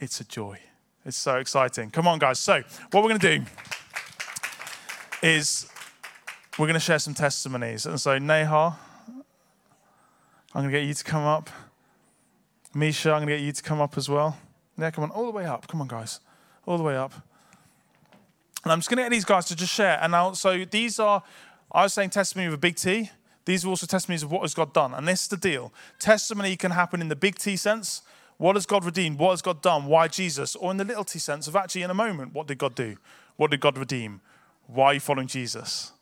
it's a joy. It's so exciting. Come on, guys. So, what we're going to do is we're going to share some testimonies. And so, Neha, I'm going to get you to come up. Misha, I'm going to get you to come up as well. Yeah, come on, all the way up. Come on, guys. All the way up. And I'm just going to get these guys to just share. And now, so these are, I was saying testimony with a big T. These are also testimonies of what has God done. And this is the deal. Testimony can happen in the big T sense. What has God redeemed? What has God done? Why Jesus? Or in the little T sense of actually in a moment, what did God do? What did God redeem? Why are you following Jesus?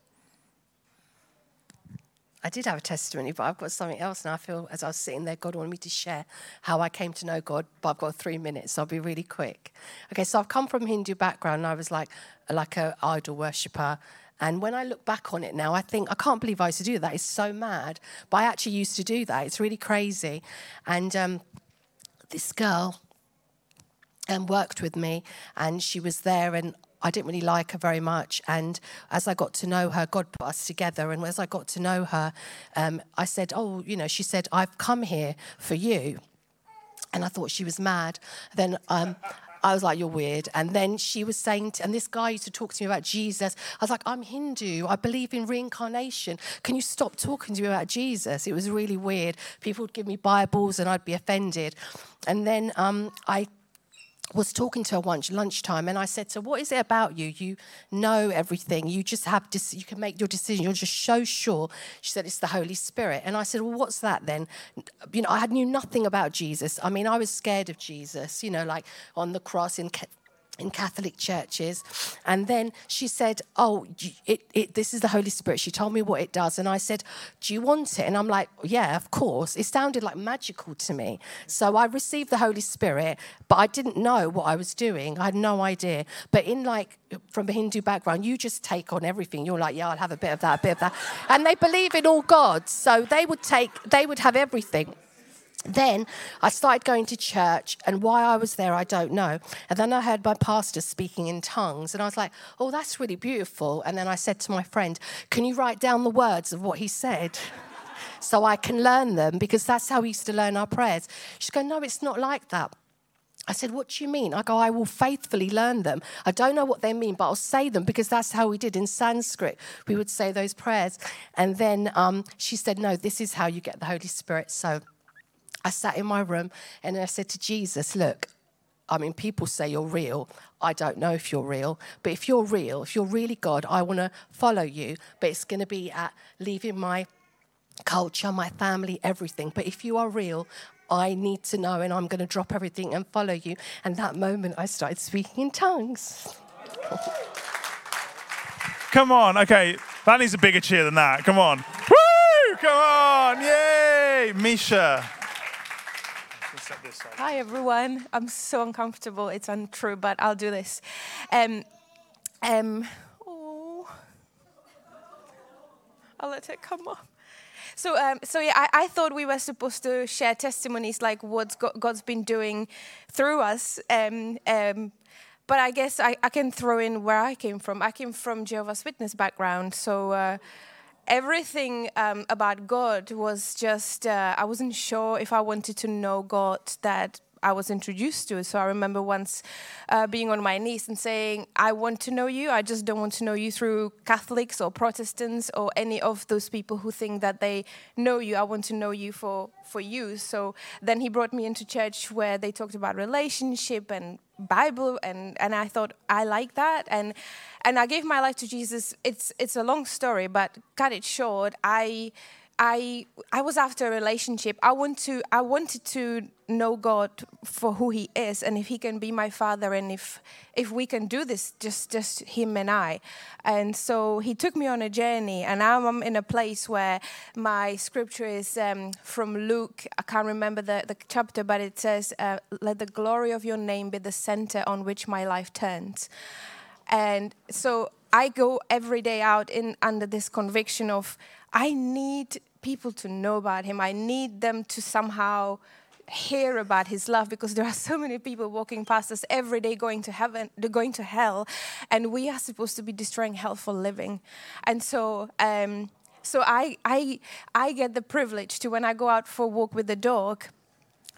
I did have a testimony, but I've got something else. And I feel as I was sitting there, God wanted me to share how I came to know God. But I've got three minutes, so I'll be really quick. Okay, so I've come from Hindu background. And I was like, like an idol worshiper. And when I look back on it now, I think, I can't believe I used to do that. It's so mad. But I actually used to do that. It's really crazy. And um, this girl and worked with me, and she was there, and I didn't really like her very much. And as I got to know her, God put us together. And as I got to know her, um, I said, Oh, you know, she said, I've come here for you. And I thought she was mad. Then um, I was like, You're weird. And then she was saying, to, and this guy used to talk to me about Jesus. I was like, I'm Hindu. I believe in reincarnation. Can you stop talking to me about Jesus? It was really weird. People would give me Bibles and I'd be offended. And then um, I was talking to her once lunchtime and I said to her, What is it about you? You know everything. You just have dis- you can make your decision. You're just so sure. She said, It's the Holy Spirit. And I said, Well, what's that then? You know, I knew nothing about Jesus. I mean, I was scared of Jesus, you know, like on the cross in in Catholic churches. And then she said, Oh, it, it, this is the Holy Spirit. She told me what it does. And I said, Do you want it? And I'm like, Yeah, of course. It sounded like magical to me. So I received the Holy Spirit, but I didn't know what I was doing. I had no idea. But in like, from a Hindu background, you just take on everything. You're like, Yeah, I'll have a bit of that, a bit of that. And they believe in all gods. So they would take, they would have everything. Then I started going to church, and why I was there, I don't know. And then I heard my pastor speaking in tongues, and I was like, oh, that's really beautiful. And then I said to my friend, can you write down the words of what he said? so I can learn them because that's how we used to learn our prayers. She's going, No, it's not like that. I said, What do you mean? I go, I will faithfully learn them. I don't know what they mean, but I'll say them because that's how we did in Sanskrit. We would say those prayers. And then um, she said, No, this is how you get the Holy Spirit. So I sat in my room and I said to Jesus, Look, I mean, people say you're real. I don't know if you're real, but if you're real, if you're really God, I want to follow you. But it's going to be at leaving my culture, my family, everything. But if you are real, I need to know, and I'm going to drop everything and follow you. And that moment, I started speaking in tongues. Come on, okay, that needs a bigger cheer than that. Come on. Woo! Come on, yay! Misha set this Hi, everyone. I'm so uncomfortable. It's untrue, but I'll do this. Um, um, oh, I'll let it come up. So, um, so yeah, I, I, thought we were supposed to share testimonies like what God's been doing through us. Um, um, but I guess I, I, can throw in where I came from. I came from Jehovah's Witness background, so. Uh, everything um, about God was just, uh, I wasn't sure if I wanted to know God that I was introduced to. it. So I remember once uh, being on my knees and saying, I want to know you. I just don't want to know you through Catholics or Protestants or any of those people who think that they know you. I want to know you for, for you. So then he brought me into church where they talked about relationship and Bible and, and I thought I like that and and I gave my life to Jesus. It's it's a long story, but cut it short, I I I was after a relationship. I want to I wanted to know God for who He is, and if He can be my Father, and if if we can do this, just just Him and I. And so He took me on a journey, and now I'm in a place where my scripture is um, from Luke. I can't remember the the chapter, but it says, uh, "Let the glory of Your name be the center on which my life turns." And so I go every day out in under this conviction of I need people to know about him. I need them to somehow hear about his love because there are so many people walking past us every day going to heaven they're going to hell and we are supposed to be destroying hell for living and so um, so I, I i get the privilege to when i go out for a walk with the dog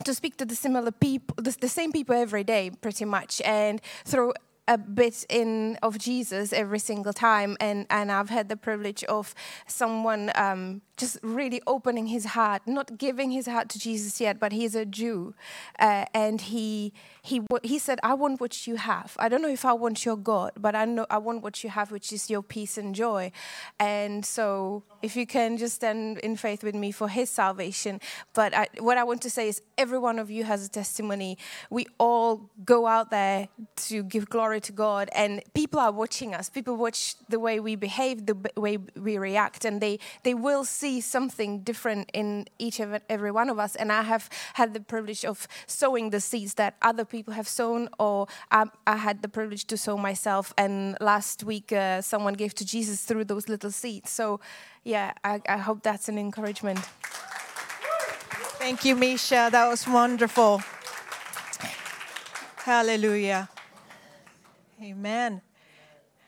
to speak to the similar people, the, the same people every day, pretty much, and through a bit in of Jesus every single time, and and I've had the privilege of someone um, just really opening his heart, not giving his heart to Jesus yet, but he's a Jew, uh, and he he he said, "I want what you have. I don't know if I want your God, but I know I want what you have, which is your peace and joy." And so, if you can just stand in faith with me for his salvation. But I, what I want to say is, every one of you has a testimony. We all go out there to give glory to God, and people are watching us. People watch the way we behave, the way we react, and they they will see see something different in each of every one of us. And I have had the privilege of sowing the seeds that other people have sown, or I, I had the privilege to sow myself. And last week, uh, someone gave to Jesus through those little seeds. So, yeah, I, I hope that's an encouragement. Thank you, Misha. That was wonderful. Hallelujah. Amen.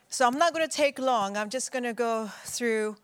So I'm not going to take long. I'm just going to go through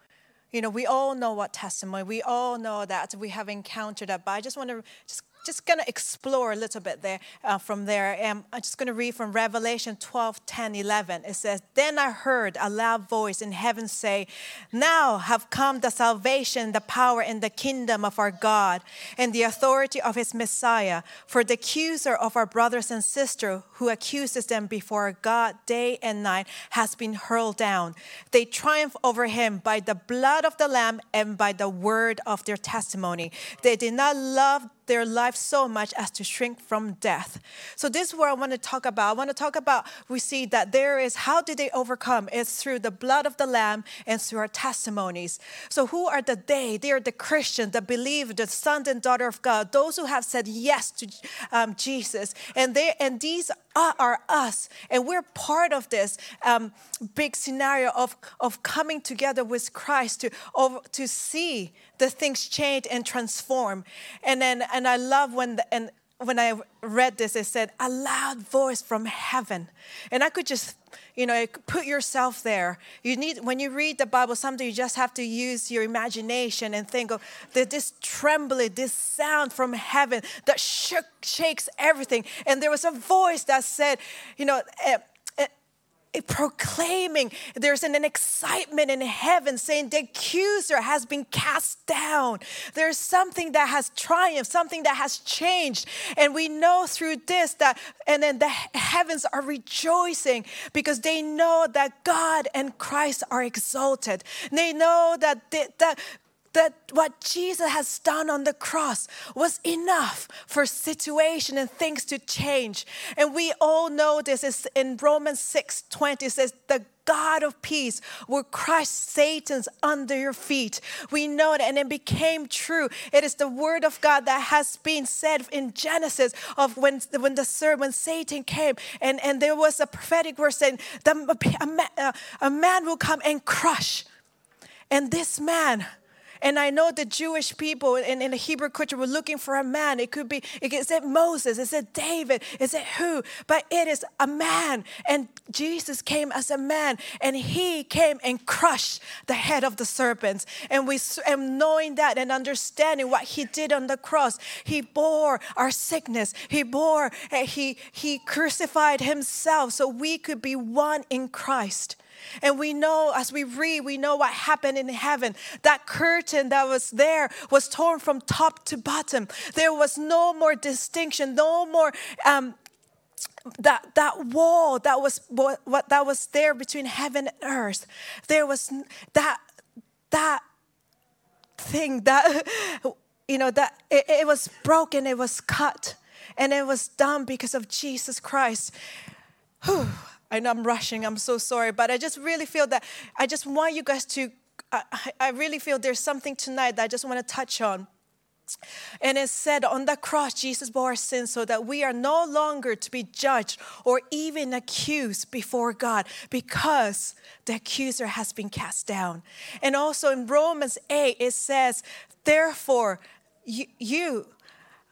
you know, we all know what testimony, we all know that we have encountered that, but I just want to just just going to explore a little bit there uh, from there. Um, I'm just going to read from Revelation 12, 10, 11. It says, Then I heard a loud voice in heaven say, Now have come the salvation, the power, and the kingdom of our God, and the authority of his Messiah. For the accuser of our brothers and sisters, who accuses them before God day and night, has been hurled down. They triumph over him by the blood of the Lamb and by the word of their testimony. They did not love their life so much as to shrink from death. So this is where I want to talk about. I want to talk about we see that there is how did they overcome? It's through the blood of the lamb and through our testimonies. So who are the they? They are the Christians the believer, the son and daughter of God, those who have said yes to um, Jesus. And they and these are us. And we're part of this um, big scenario of, of coming together with Christ to, of, to see the things change and transform. And then, and I love when, the, and when I read this, it said, a loud voice from heaven. And I could just, you know, put yourself there. You need, when you read the Bible, sometimes you just have to use your imagination and think of this trembling, this sound from heaven that shook, shakes everything. And there was a voice that said, you know, eh, Eh, proclaiming there's an, an, excitement in heaven saying the accuser has been cast down. There's something that has triumphed, something that has changed. And we know through this that, and then the heavens are rejoicing because they know that God and Christ are exalted. They know that, they, that that what Jesus has done on the cross was enough for situation and things to change. And we all know this is in Romans 6 20 says, the God of peace will crush Satan's under your feet. We know it, and it became true. It is the word of God that has been said in Genesis of when when the when Satan came, and and there was a prophetic word saying, the, a, a man will come and crush, and this man and I know the Jewish people in, in the Hebrew culture were looking for a man. It could be, is it Moses? Is it David? Is it who? But it is a man. And Jesus came as a man and he came and crushed the head of the serpents. And we and knowing that and understanding what he did on the cross, he bore our sickness. He bore, eh, he, he crucified himself so we could be one in Christ. And we know, as we read, we know what happened in heaven. That curtain that was there was torn from top to bottom. There was no more distinction, no more. Um, that that wall that was what, what that was there between heaven and earth there was that that thing that you know that it, it was broken it was cut and it was done because of jesus christ Whew. I know I'm rushing, I'm so sorry, but I just really feel that I just want you guys to, I, I really feel there's something tonight that I just want to touch on. And it said on the cross, Jesus bore our sins so that we are no longer to be judged or even accused before God because the accuser has been cast down. And also in Romans 8, it says, Therefore, you, you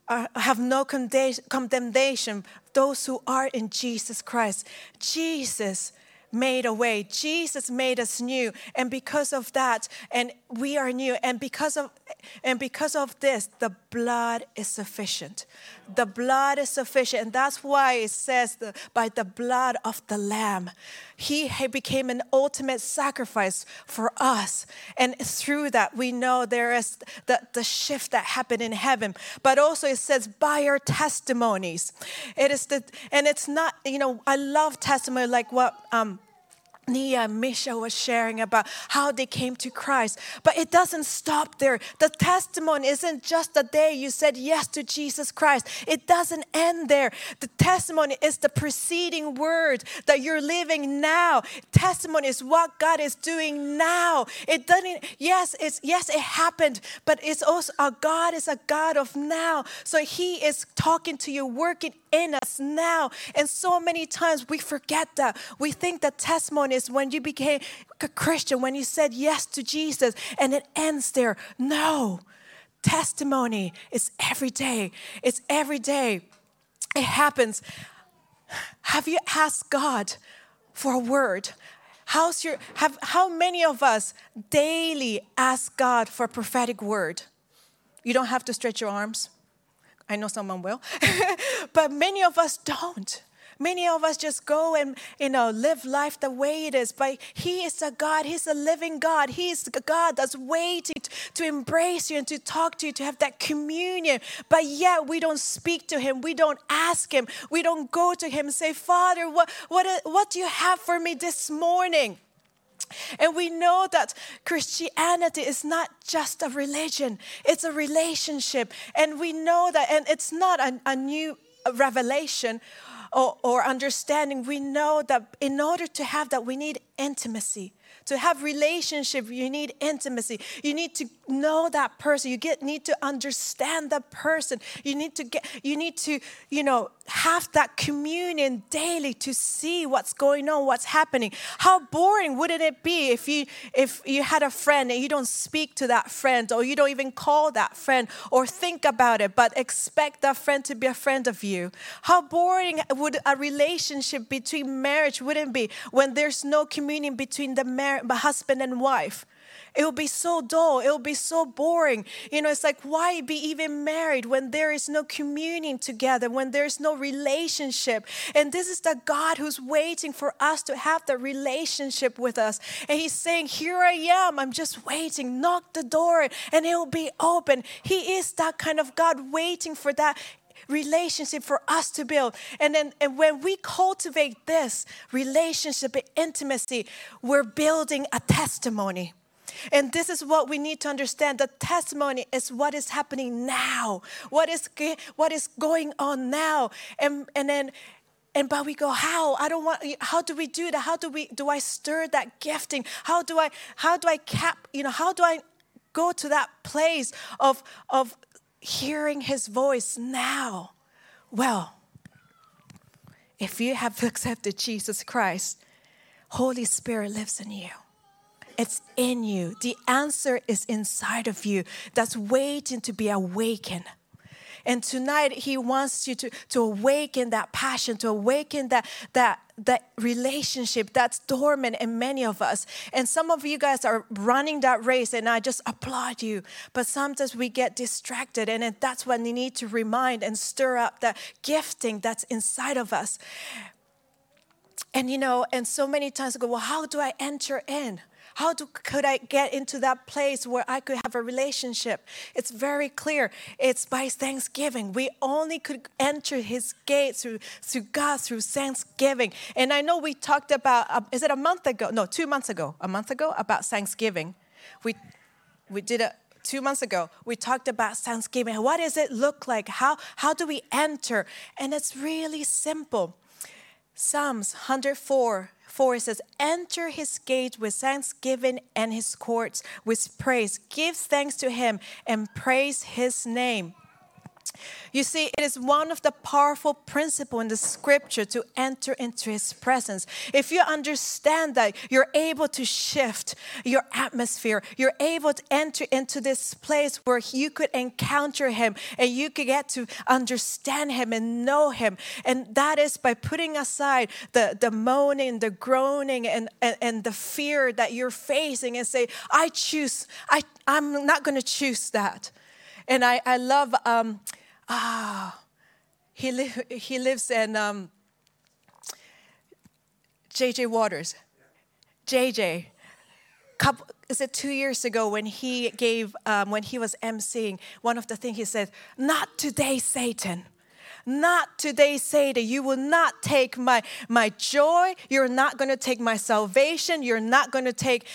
are, have no condemnation those who are in Jesus Christ. Jesus made a way. Jesus made us new. And because of that, and we are new. And because of and because of this, the blood is sufficient. The blood is sufficient. And that's why it says the, by the blood of the Lamb. He became an ultimate sacrifice for us. And through that, we know there is the, the shift that happened in heaven. But also it says by our testimonies. It is the and it's not, you know, I love testimony like what um Nia and Misha was sharing about how they came to Christ. But it doesn't stop there. The testimony isn't just the day you said yes to Jesus Christ. It doesn't end there. The testimony is the preceding word that you're living now. Testimony is what God is doing now. It doesn't, yes, it's yes, it happened, but it's also God is a God of now. So He is talking to you, working in us now. And so many times we forget that. We think that testimony is when you became a Christian, when you said yes to Jesus, and it ends there. No. Testimony is every day. It's every day. It happens. Have you asked God for a word? How's your have how many of us daily ask God for a prophetic word? You don't have to stretch your arms. I know someone will. but many of us don't. Many of us just go and you know live life the way it is. But He is a God. He's a living God. He's a God that's waiting to embrace you and to talk to you, to have that communion. But yet we don't speak to Him. We don't ask Him. We don't go to Him and say, Father, what what what do you have for me this morning? And we know that Christianity is not just a religion, it's a relationship. And we know that, and it's not a, a new revelation or, or understanding. We know that in order to have that, we need intimacy. To have relationship, you need intimacy. You need to know that person. You get need to understand that person. You need to get you need to, you know, have that communion daily to see what's going on, what's happening. How boring wouldn't it be if you if you had a friend and you don't speak to that friend or you don't even call that friend or think about it, but expect that friend to be a friend of you? How boring would a relationship between marriage wouldn't be when there's no communion between the, mar- the husband and wife? It will be so dull. It will be so boring. You know, it's like, why be even married when there is no communing together, when there's no relationship? And this is the God who's waiting for us to have the relationship with us. And He's saying, Here I am. I'm just waiting. Knock the door and it will be open. He is that kind of God waiting for that relationship for us to build. And then and when we cultivate this relationship intimacy, we're building a testimony. And this is what we need to understand. The testimony is what is happening now, what is, what is going on now. And, and then and but we go how? I don't want how do we do that? How do we do i stir that gifting? How do i how do i cap you know how do i go to that place of of hearing his voice now? Well if you have accepted jesus christ holy spirit lives in you it's in you. The answer is inside of you that's waiting to be awakened. And tonight he wants you to, to awaken that passion, to awaken that that that relationship that's dormant in many of us. And some of you guys are running that race, and I just applaud you. But sometimes we get distracted, and that's when you need to remind and stir up that gifting that's inside of us. And you know, and so many times I go, well, how do I enter in? How do, could I get into that place where I could have a relationship? It's very clear. It's by thanksgiving. We only could enter his gates through, through God, through thanksgiving. And I know we talked about, uh, is it a month ago? No, two months ago. A month ago about Thanksgiving. We, we did it two months ago, we talked about Thanksgiving. What does it look like? How, how do we enter? And it's really simple. Psalms 104 4 says, Enter his gate with thanksgiving and his courts with praise. Give thanks to him and praise his name. You see, it is one of the powerful principles in the scripture to enter into his presence. If you understand that, you're able to shift your atmosphere. You're able to enter into this place where you could encounter him and you could get to understand him and know him. And that is by putting aside the, the moaning, the groaning, and, and, and the fear that you're facing and say, I choose, I, I'm not going to choose that. And I, I love, um, ah, he, li- he lives in um, JJ Waters. JJ, couple, is it two years ago when he gave, um, when he was emceeing, one of the things he said, not today, Satan. Not today, Satan. You will not take my, my joy. You're not going to take my salvation. You're not going to take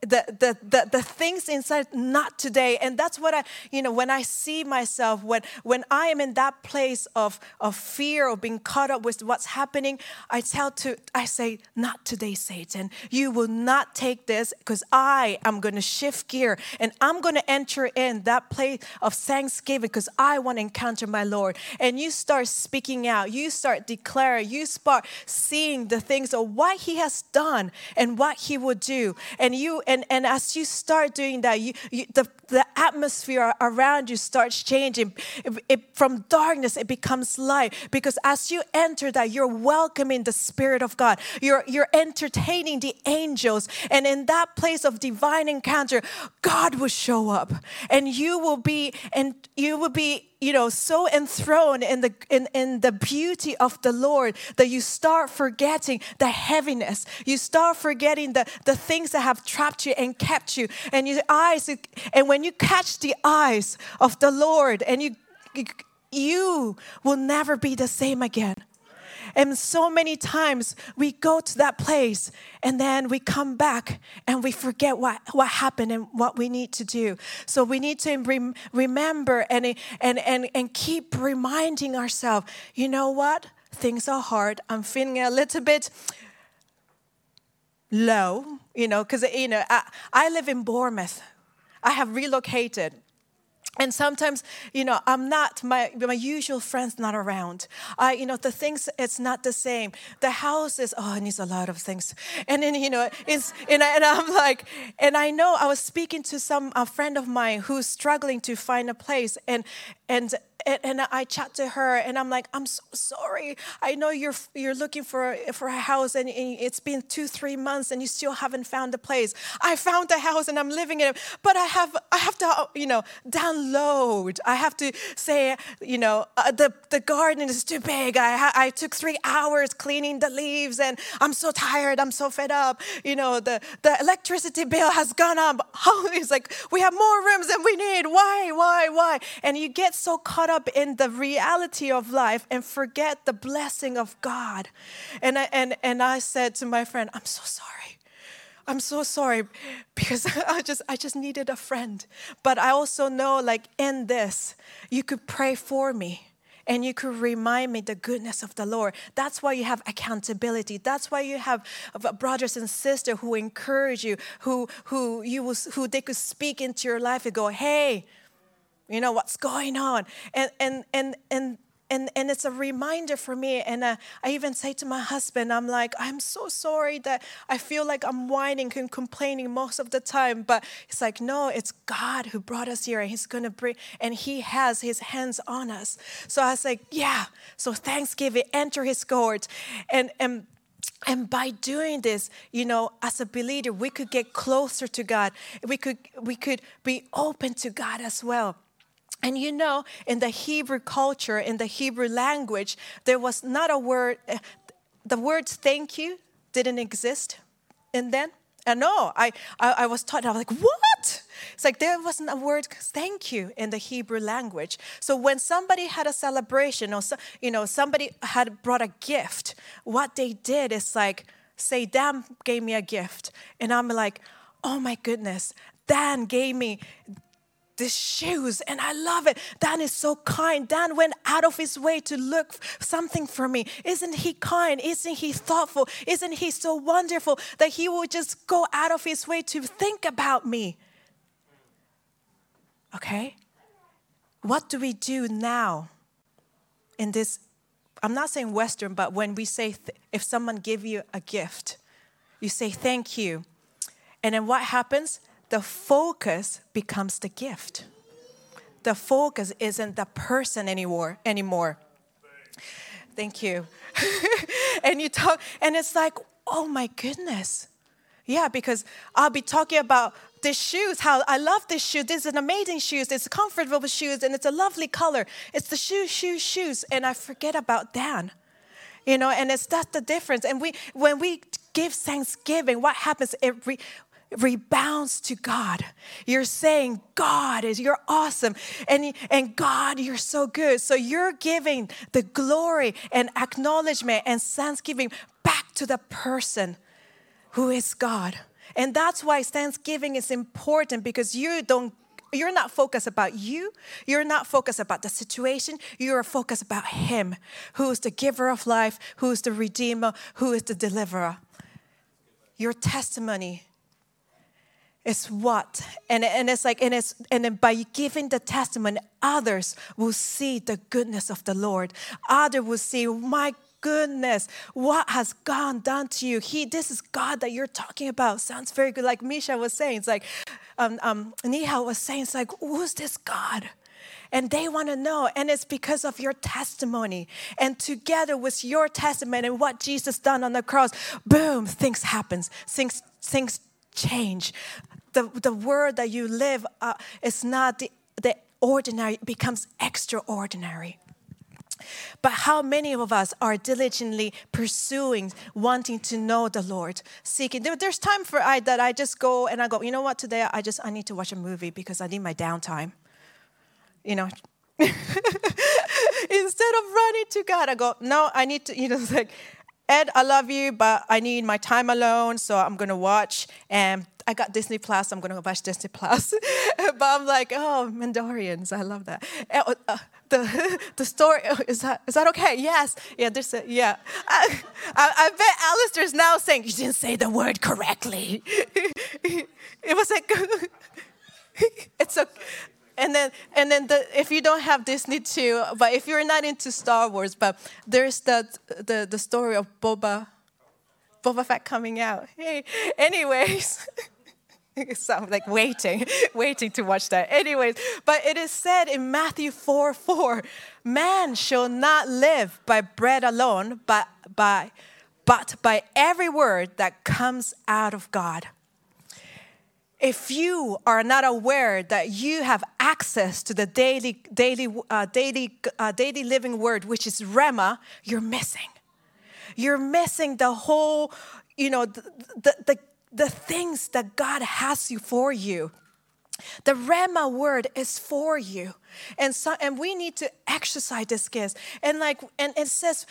the, the, the, the things inside not today. And that's what i you know when i see myself when when i am in that place of of fear or being caught up with what's happening i tell to i say not today satan. You will not take this because i am going to shift gear and i'm going to enter in that place of thanksgiving because i want to encounter my lord. And you start speaking out. You start declaring. You start seeing the things of what he has done and what he will do. And you and, and as you start doing that, you, you the, the atmosphere around you starts changing. It, it, from darkness, it becomes light. Because as you enter that, you're welcoming the Spirit of God. You're, you're entertaining the angels. And in that place of divine encounter, God will show up. And you will be, and you will be you know so enthroned in the in, in the beauty of the lord that you start forgetting the heaviness. You start forgetting the the things that have trapped you and kept you. And your eyes and when you catch the eyes of the lord and you you will never be the same again and so many times we go to that place and then we come back and we forget what, what happened and what we need to do. So we need to rem- remember and, and, and, and keep reminding ourselves you know what? Things are hard. I'm feeling a little bit low, you know, because, you know, I, I live in Bournemouth. I have relocated and sometimes you know i'm not my my usual friends not around. I you know the things it's not the same. The house is oh it needs a lot of things. And then you know it's and, I, and i'm like and i know i was speaking to some a friend of mine who's struggling to find a place and and and, and, I chat to her and I'm like, I'm so sorry. I know you're you're looking for for a house and it's been two three months and you still haven't found a place. I found a house and I'm living in it, but I have I have to you know download. I have to say you know uh, the the garden is too big. I I took three hours cleaning the leaves and I'm so tired. I'm so fed up. You know the the electricity bill has gone up. It's like we have more rooms than we need. Why why why? And you get so caught up up in the reality of life and forget the blessing of God. And I, and, and I said to my friend, I'm so sorry. I'm so sorry because I just I just needed a friend. But I also know like in this, you could pray for me and you could remind me the goodness of the Lord. That's why you have accountability. That's why you have uh, brothers and sisters who encourage you, who who you will, who they could speak into your life and go, "Hey, you know what's going on? And and and and and, and it's a reminder for me. And uh, i even say to my husband i'm like i'm so sorry that i feel like i'm whining and complaining most of the time. But it's like no it's god who brought us here and he's gonna bring and he has his hands on us. So i was like yeah so thanksgiving enter his court. And and and by doing this you know as a believer we could get closer to god. We could we could be open to god as well and you know, in the Hebrew culture, in the Hebrew language, there was not a word, eh, the words thank you didn't exist and then. And no, I, I, I was taught, I was like, what? It's like there wasn't a word thank you in the Hebrew language. So when somebody had a celebration or, you know, somebody had brought a gift, what they did is like, say, Dan gave me a gift. And I'm like, oh my goodness, Dan gave me these shoes and I love it. Dan is so kind. Dan went out of his way to look something for me. Isn't he kind? Isn't he thoughtful? Isn't he so wonderful that he will just go out of his way to think about me? Okay? what do we do now in this? I'm not saying Western, but when we say, th- if someone give you a gift, you say thank you. And then what happens? The focus becomes the gift. The focus isn't the person anymore anymore. Thank you. and you talk, and it's like, oh my goodness. Yeah, because I'll be talking about the shoes, how I love this shoe. This is an amazing shoes. It's comfortable shoes and it's a lovely color. It's the shoes, shoes, shoes. And I forget about Dan. You know, and it's that's the difference. And we when we give thanksgiving, what happens? It re, rebounds to God. You're saying, God is you're awesome. And, and God, you're so good. So you're giving the glory and acknowledgement and thanksgiving back to the person who is God. And that's why Thanksgiving is important because you don't you're not focused about you. You're not focused about the situation. You're focused about Him, who is the giver of life, who is the redeemer, who is the deliverer. Your testimony is what? And, and it's like, and it's and then by giving the testimony, others will see the goodness of the Lord. Others will see, my goodness, what has God done to you? He, this is God that you're talking about. Sounds very good. Like Misha was saying, it's like, um, um, Nihal was saying, it's like, who's this God? And they want to know, and it's because of your testimony. And together with your testimony and what Jesus done on the cross, boom, things happens. Things, things change. The, the that you live uh, is not the, the ordinary, it becomes extraordinary. But how many of us are diligently pursuing, wanting to know the Lord, seeking? There's time for I that I just go and I go. You know what? Today I just I need to watch a movie because I need my downtime. You know. Instead of running to God, I go, no, I need to, you know, it's like, Ed, I love you, but I need my time alone, so I'm gonna watch. And I got Disney Plus, I'm gonna watch Disney Plus. but I'm like, oh, Mandalorians, I love that. Uh, uh, the the story oh, is that is that okay? Yes, yeah. There's a, yeah. I, I, I bet Alistair's now saying you didn't say the word correctly. it was like it's a. And then, and then the, if you don't have Disney too, but if you're not into Star Wars, but there's the the, the story of Boba, Boba Fett coming out. Hey, anyways. so I'm like waiting, waiting to watch that. Anyways, but it is said in Matthew 4 4, man shall not live by bread alone, but by but by every word that comes out of God. If you are not aware that you have access to the daily, daily, uh, daily, uh, daily living word, which is Rhema, you're missing. You're missing the whole, you know, the, the, the the things that God has you for you. The Rhema word is for you. And so and we need to exercise this gift. And like and it says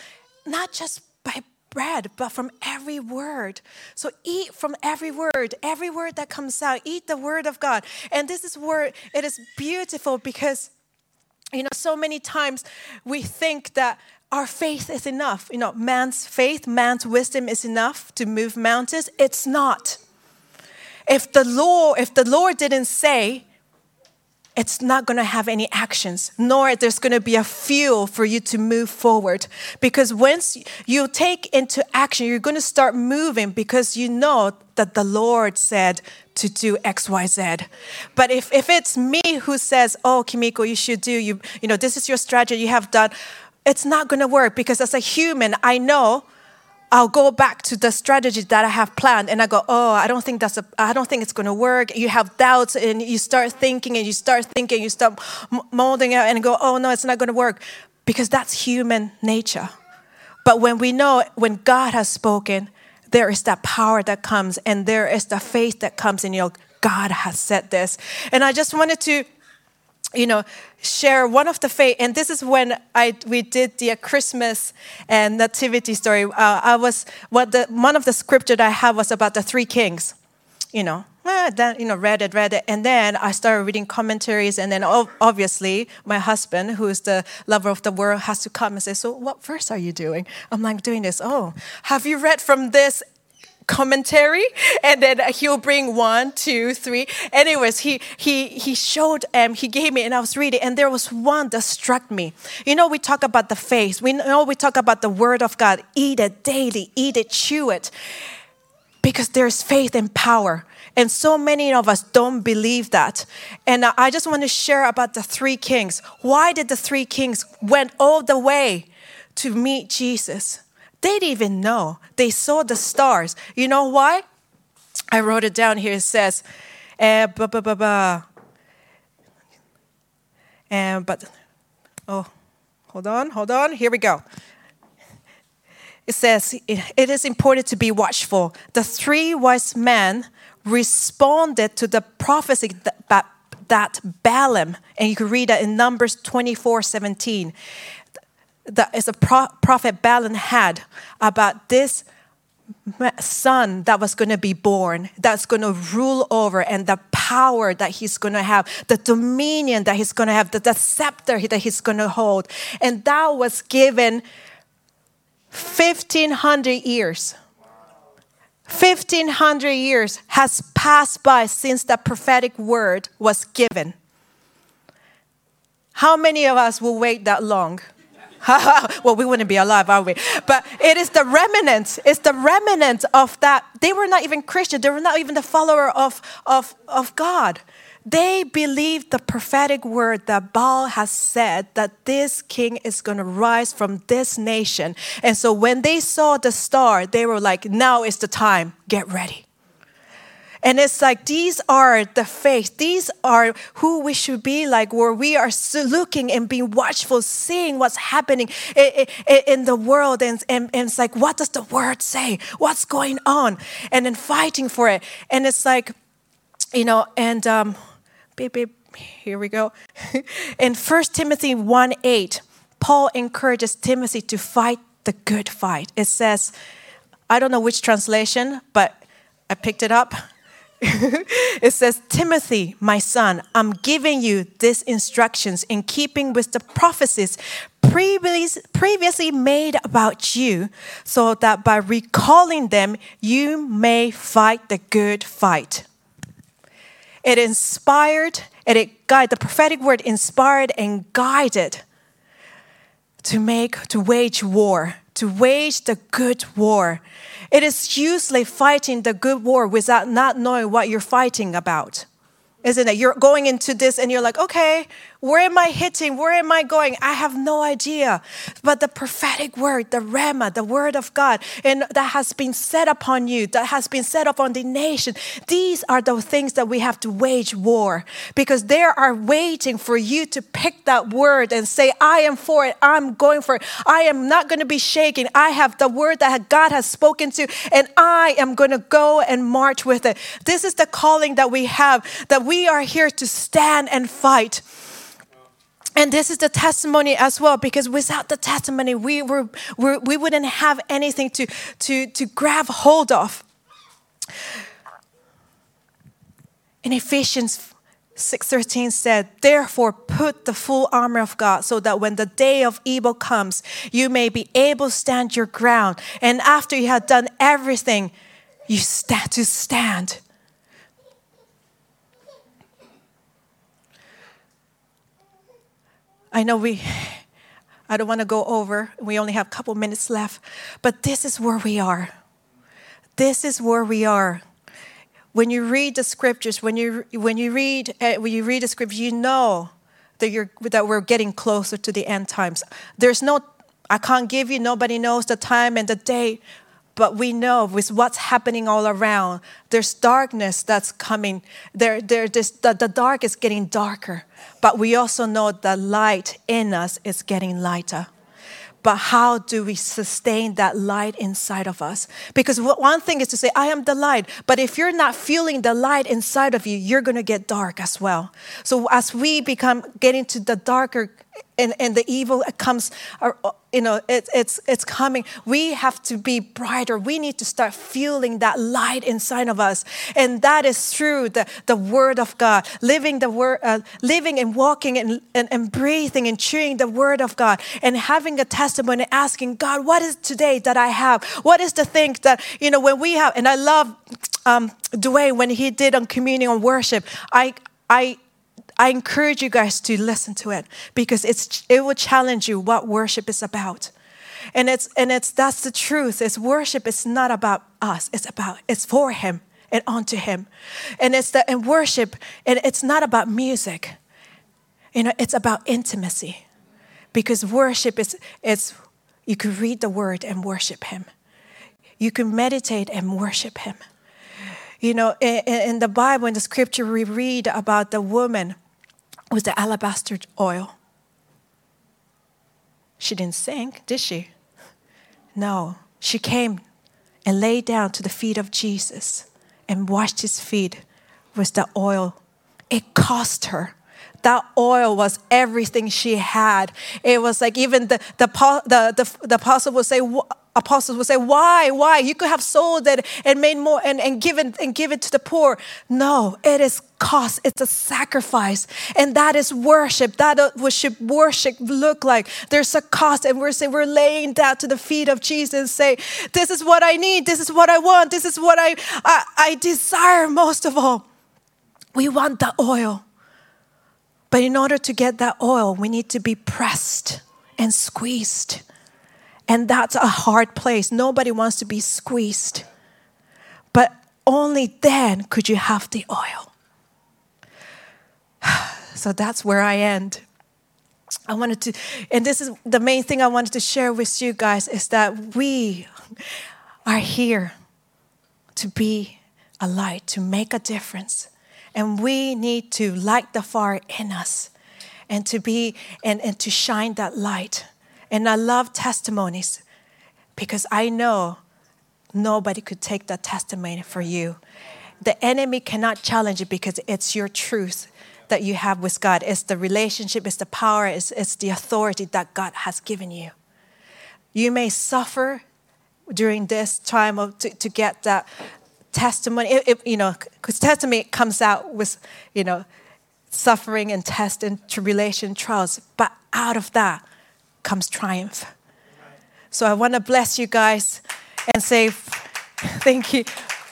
not just by bread, but from every word. So eat from every word, every word that comes out. Eat the word of God. And this is where it is beautiful because you know so many times we think that our faith is enough. You know, man's faith, man's wisdom is enough to move mountains. It's not. If the Lord, if the Lord didn't say, it's not going to have any actions, nor there's going to be a fuel for you to move forward. Because once you take into action, you're going to start moving because you know that the Lord said to do X, Y, Z. But if, if it's me who says, oh, Kimiko, you should do, you, you know, this is your strategy you have done, it's not going to work because as a human, I know I'll go back to the strategy that I have planned and I go, oh, I don't think that's a, I don't think it's going to work. You have doubts and you start thinking and you start thinking, you start molding it and go, oh, no, it's not going to work because that's human nature. But when we know, when God has spoken, there is that power that comes and there is the faith that comes in you. God has said this. And I just wanted to you know, share one of the faith, and this is when I we did the Christmas and nativity story. Uh, I was what the one of the scripture that I have was about the three kings, you know. Eh, then you know, read it, read it, and then I started reading commentaries, and then obviously my husband, who is the lover of the world, has to come and say, "So, what verse are you doing?" I'm like, "Doing this." Oh, have you read from this commentary and then he'll bring one two three. Anyways he he he showed um he gave me and i was reading and there was one that struck me. You know we talk about the faith. We know we talk about the word of god. Eat it daily. Eat it. Chew it. Because there's faith and power. And so many of us don't believe that. And i just want to share about the three kings. Why did the three kings went all the way to meet jesus they didn't even know. They saw the stars. You know why? I wrote it down here. It says, eh, bah, bah, bah, bah. Eh, and but oh, hold on, hold on. Here we go. It says it is important to be watchful. The three wise men responded to the prophecy that, that Balaam, and you can read that in Numbers 24 17 that is a pro- prophet Balaam had about this son that was going to be born, that's going to rule over, and the power that he's going to have, the dominion that he's going to have, the, the scepter that he's going to hold. And that was given 1500 years. 1500 years has passed by since that prophetic word was given. How many of us will wait that long? well, we wouldn't be alive, are we? But it is the remnant. It's the remnant of that. They were not even Christian. They were not even the follower of, of, of God. They believed the prophetic word that Baal has said that this king is going to rise from this nation. And so when they saw the star, they were like, now is the time. Get ready. And it's like these are the faith, these are who we should be like, where we are looking and being watchful, seeing what's happening in the world. And, and, it's like, what does the word say? What's going on? And then fighting for it. And it's like, you know, and um, beep, beep, here we go. in 1 Timothy 1 8, Paul encourages Timothy to fight the good fight. It says, I don't know which translation, but I picked it up. it says, Timothy, my son, I'm giving you these instructions in keeping with the prophecies previously made about you, so that by recalling them, you may fight the good fight. It inspired and it guided, the prophetic word inspired and guided to make, to wage war, to wage the good war it is useless fighting the good war without not knowing what you're fighting about. Isn't it? You're going into this and you're like, okay, where am I hitting? Where am I going? I have no idea. But the prophetic word, the Rhema, the word of God, and that has been set upon you, that has been set upon the nation, these are the things that we have to wage war because they are waiting for you to pick that word and say, I am for it. I'm going for it. I am not going to be shaken. I have the word that God has spoken to, and I am going to go and march with it. This is the calling that we have, that we are here to stand and fight. And this is the testimony as well, because without the testimony, we, were, we, we wouldn't have anything to, to, to grab hold of. In Ephesians 6:13 said, "Therefore put the full armor of God so that when the day of evil comes, you may be able to stand your ground. And after you have done everything, you stand to stand." I know we, I don't want to go over, we only have a couple minutes left, but this is where we are. This is where we are. When you read the scriptures, when you, when you, read, uh, when you read the scriptures, you know that, you're, that we're getting closer to the end times. There's no, I can't give you, nobody knows the time and the day, but we know with what's happening all around, there's darkness that's coming. There, there, this, the, the dark is getting darker, but we also know the light in us is getting lighter but how do we sustain that light inside of us? Because one thing is to say, I am the light, but if you're not feeling the light inside of you, you're going to get dark as well. So as we become getting to the darker and, and the evil comes, uh, you know, it, it's, it's coming. We have to be brighter. We need to start fueling that light inside of us. And that is through the, the word of God, living the word, uh, living and walking and, and, and breathing and chewing the word of God and having a testimony, asking God, what is today that I have? What is the thing that, you know, when we have, and I love um, Dwayne when he did on communion on worship, I, I, I encourage you guys to listen to it because it's it will challenge you what worship is about. And it's and it's that's the truth. It's worship is not about us. It's about it's for him and unto him. And it's the and worship and it's not about music. You know, it's about intimacy. Because worship is it's you can read the word and worship him. You can meditate and worship him. You know, in, in the Bible, in the scripture, we read about the woman with the alabaster oil. She didn't sink, did she? No, she came and lay down to the feet of Jesus and washed his feet with the oil. It cost her. That oil was everything she had. It was like even the, the, the, the, the apostle would say, apostles would say, Why? Why? You could have sold it and made more and, and given and give it to the poor. No, it is cost, it's a sacrifice. And that is worship. That uh, what should worship look like. There's a cost, and we're saying we're laying down to the feet of Jesus and say, This is what I need, this is what I want, this is what I, I, I desire most of all. We want the oil. But in order to get that oil, we need to be pressed and squeezed. And that's a hard place. Nobody wants to be squeezed. But only then could you have the oil. So that's where I end. I wanted to, and this is the main thing I wanted to share with you guys is that we are here to be a light, to make a difference. And we need to light the fire in us and to be and, and to shine that light. And I love testimonies because I know nobody could take that testimony for you. The enemy cannot challenge it because it's your truth that you have with God. It's the relationship, it's the power, it's, it's the authority that God has given you. You may suffer during this time of, to, to get that testimony. It, it, you know, because testimony comes out with, you know, suffering and test and tribulation, trials. But out of that, comes triumph. So I want to bless you guys and say thank you.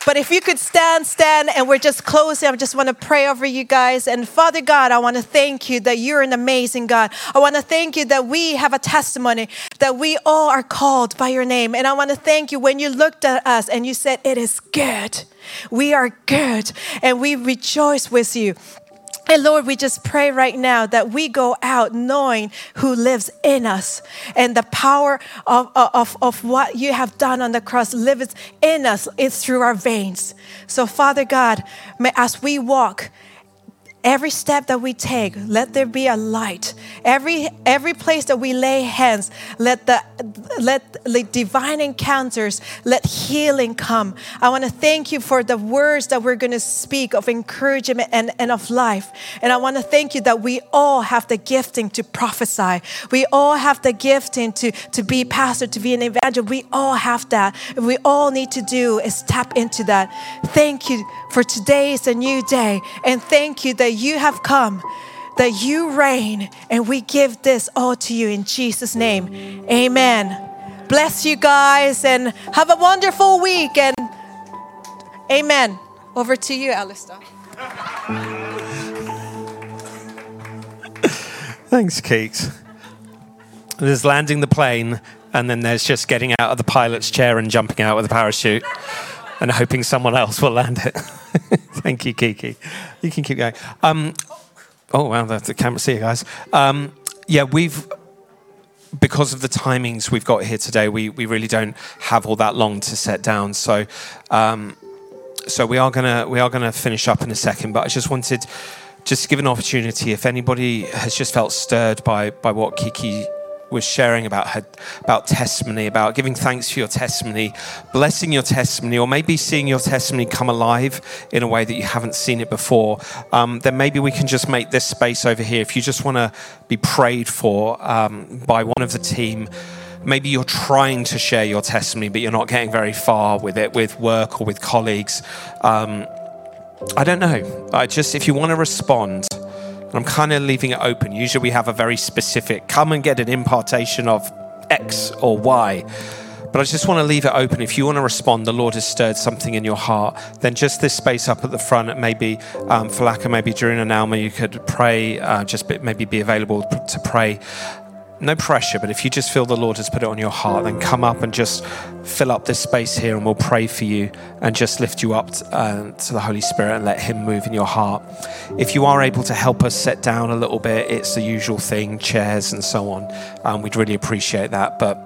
But if you could stand, stand, and we're just closing, I just want to pray over you guys. And Father God, I want to thank you that you're an amazing God. I want to thank you that we have a testimony, that we all are called by your name. And I want to thank you when you looked at us and you said, It is good. We are good. And we rejoice with you. And Lord, we just pray right now that we go out knowing who lives in us and the power of, of, of what you have done on the cross lives in us. It's through our veins. So, Father God, may, as we walk, Every step that we take, let there be a light. Every every place that we lay hands, let the let the divine encounters, let healing come. I want to thank you for the words that we're going to speak of encouragement and, and of life. And I want to thank you that we all have the gifting to prophesy. We all have the gifting to, to be pastor, to be an evangelist. We all have that. And we all need to do is tap into that. Thank you for today is a new day. And thank you that you have come, that you reign, and we give this all to you in Jesus' name. Amen. Bless you guys and have a wonderful week. And amen. Over to you, Alistair. Thanks, Kate. There's landing the plane, and then there's just getting out of the pilot's chair and jumping out with a parachute and hoping someone else will land it. Thank you, Kiki. You can keep going. Um, oh, wow, that's the camera, see you guys. Um, yeah, we've, because of the timings we've got here today, we, we really don't have all that long to set down. So, um, so we are gonna we are gonna finish up in a second. But I just wanted just to give an opportunity if anybody has just felt stirred by by what Kiki was sharing about her about testimony, about giving thanks for your testimony, blessing your testimony, or maybe seeing your testimony come alive in a way that you haven't seen it before, um, then maybe we can just make this space over here. If you just want to be prayed for um, by one of the team maybe you're trying to share your testimony, but you're not getting very far with it, with work or with colleagues. Um, I don't know. I just, if you want to respond, I'm kind of leaving it open. Usually we have a very specific, come and get an impartation of X or Y. But I just want to leave it open. If you want to respond, the Lord has stirred something in your heart, then just this space up at the front, maybe um, Falaka, maybe during an Alma, you could pray, uh, just maybe be available to pray no pressure, but if you just feel the Lord has put it on your heart, then come up and just fill up this space here and we'll pray for you and just lift you up uh, to the Holy Spirit and let Him move in your heart. If you are able to help us set down a little bit, it's the usual thing, chairs and so on. Um, we'd really appreciate that. But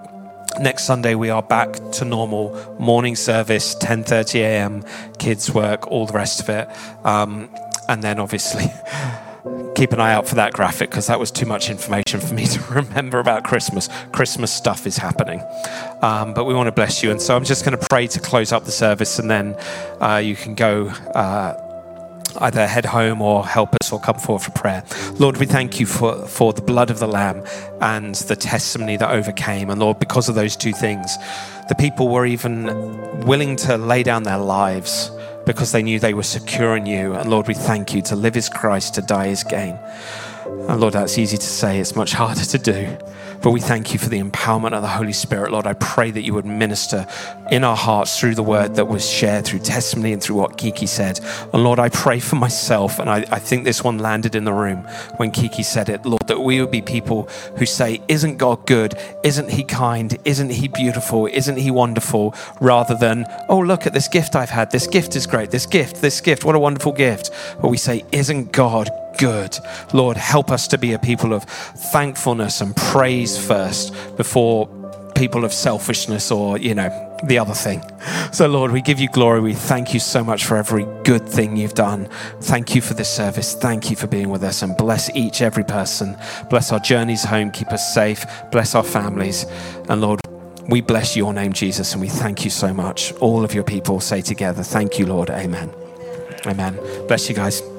next Sunday we are back to normal morning service, 10:30 a.m. Kids work, all the rest of it, um, and then obviously. keep an eye out for that graphic because that was too much information for me to remember about Christmas. Christmas stuff is happening. Um, but we want to bless you. And so I'm just going to pray to close up the service and then uh, you can go. Uh, either head home or help us or come forward for prayer. Lord, we thank you for, for the blood of the Lamb and the testimony that overcame. And Lord, because of those two things, the people were even willing to lay down their lives because they knew they were secure in you. And Lord, we thank you. To live is Christ, to die is gain. And Lord, that's easy to say, it's much harder to do. But we thank you for the empowerment of the Holy Spirit. Lord, I pray that you would minister in our hearts through the word that was shared, through testimony, and through what Kiki said. And Lord, I pray for myself, and I, I think this one landed in the room when Kiki said it, Lord, that we would be people who say, Isn't God good? Isn't He kind? Isn't He beautiful? Isn't He wonderful? Rather than, Oh, look at this gift I've had. This gift is great. This gift, this gift, what a wonderful gift. But we say, Isn't God good. Lord, help us to be a people of thankfulness and praise first before people of selfishness or, you know, the other thing. So, Lord, we give you glory. We thank you so much for every good thing you've done. Thank you for this service. Thank you for being with us and bless each, every person. Bless our journeys home. Keep us safe. Bless our families. And, Lord, we bless your name, Jesus, and we thank you so much. All of your people say together, Thank you, Lord. Amen. Amen. Bless you guys.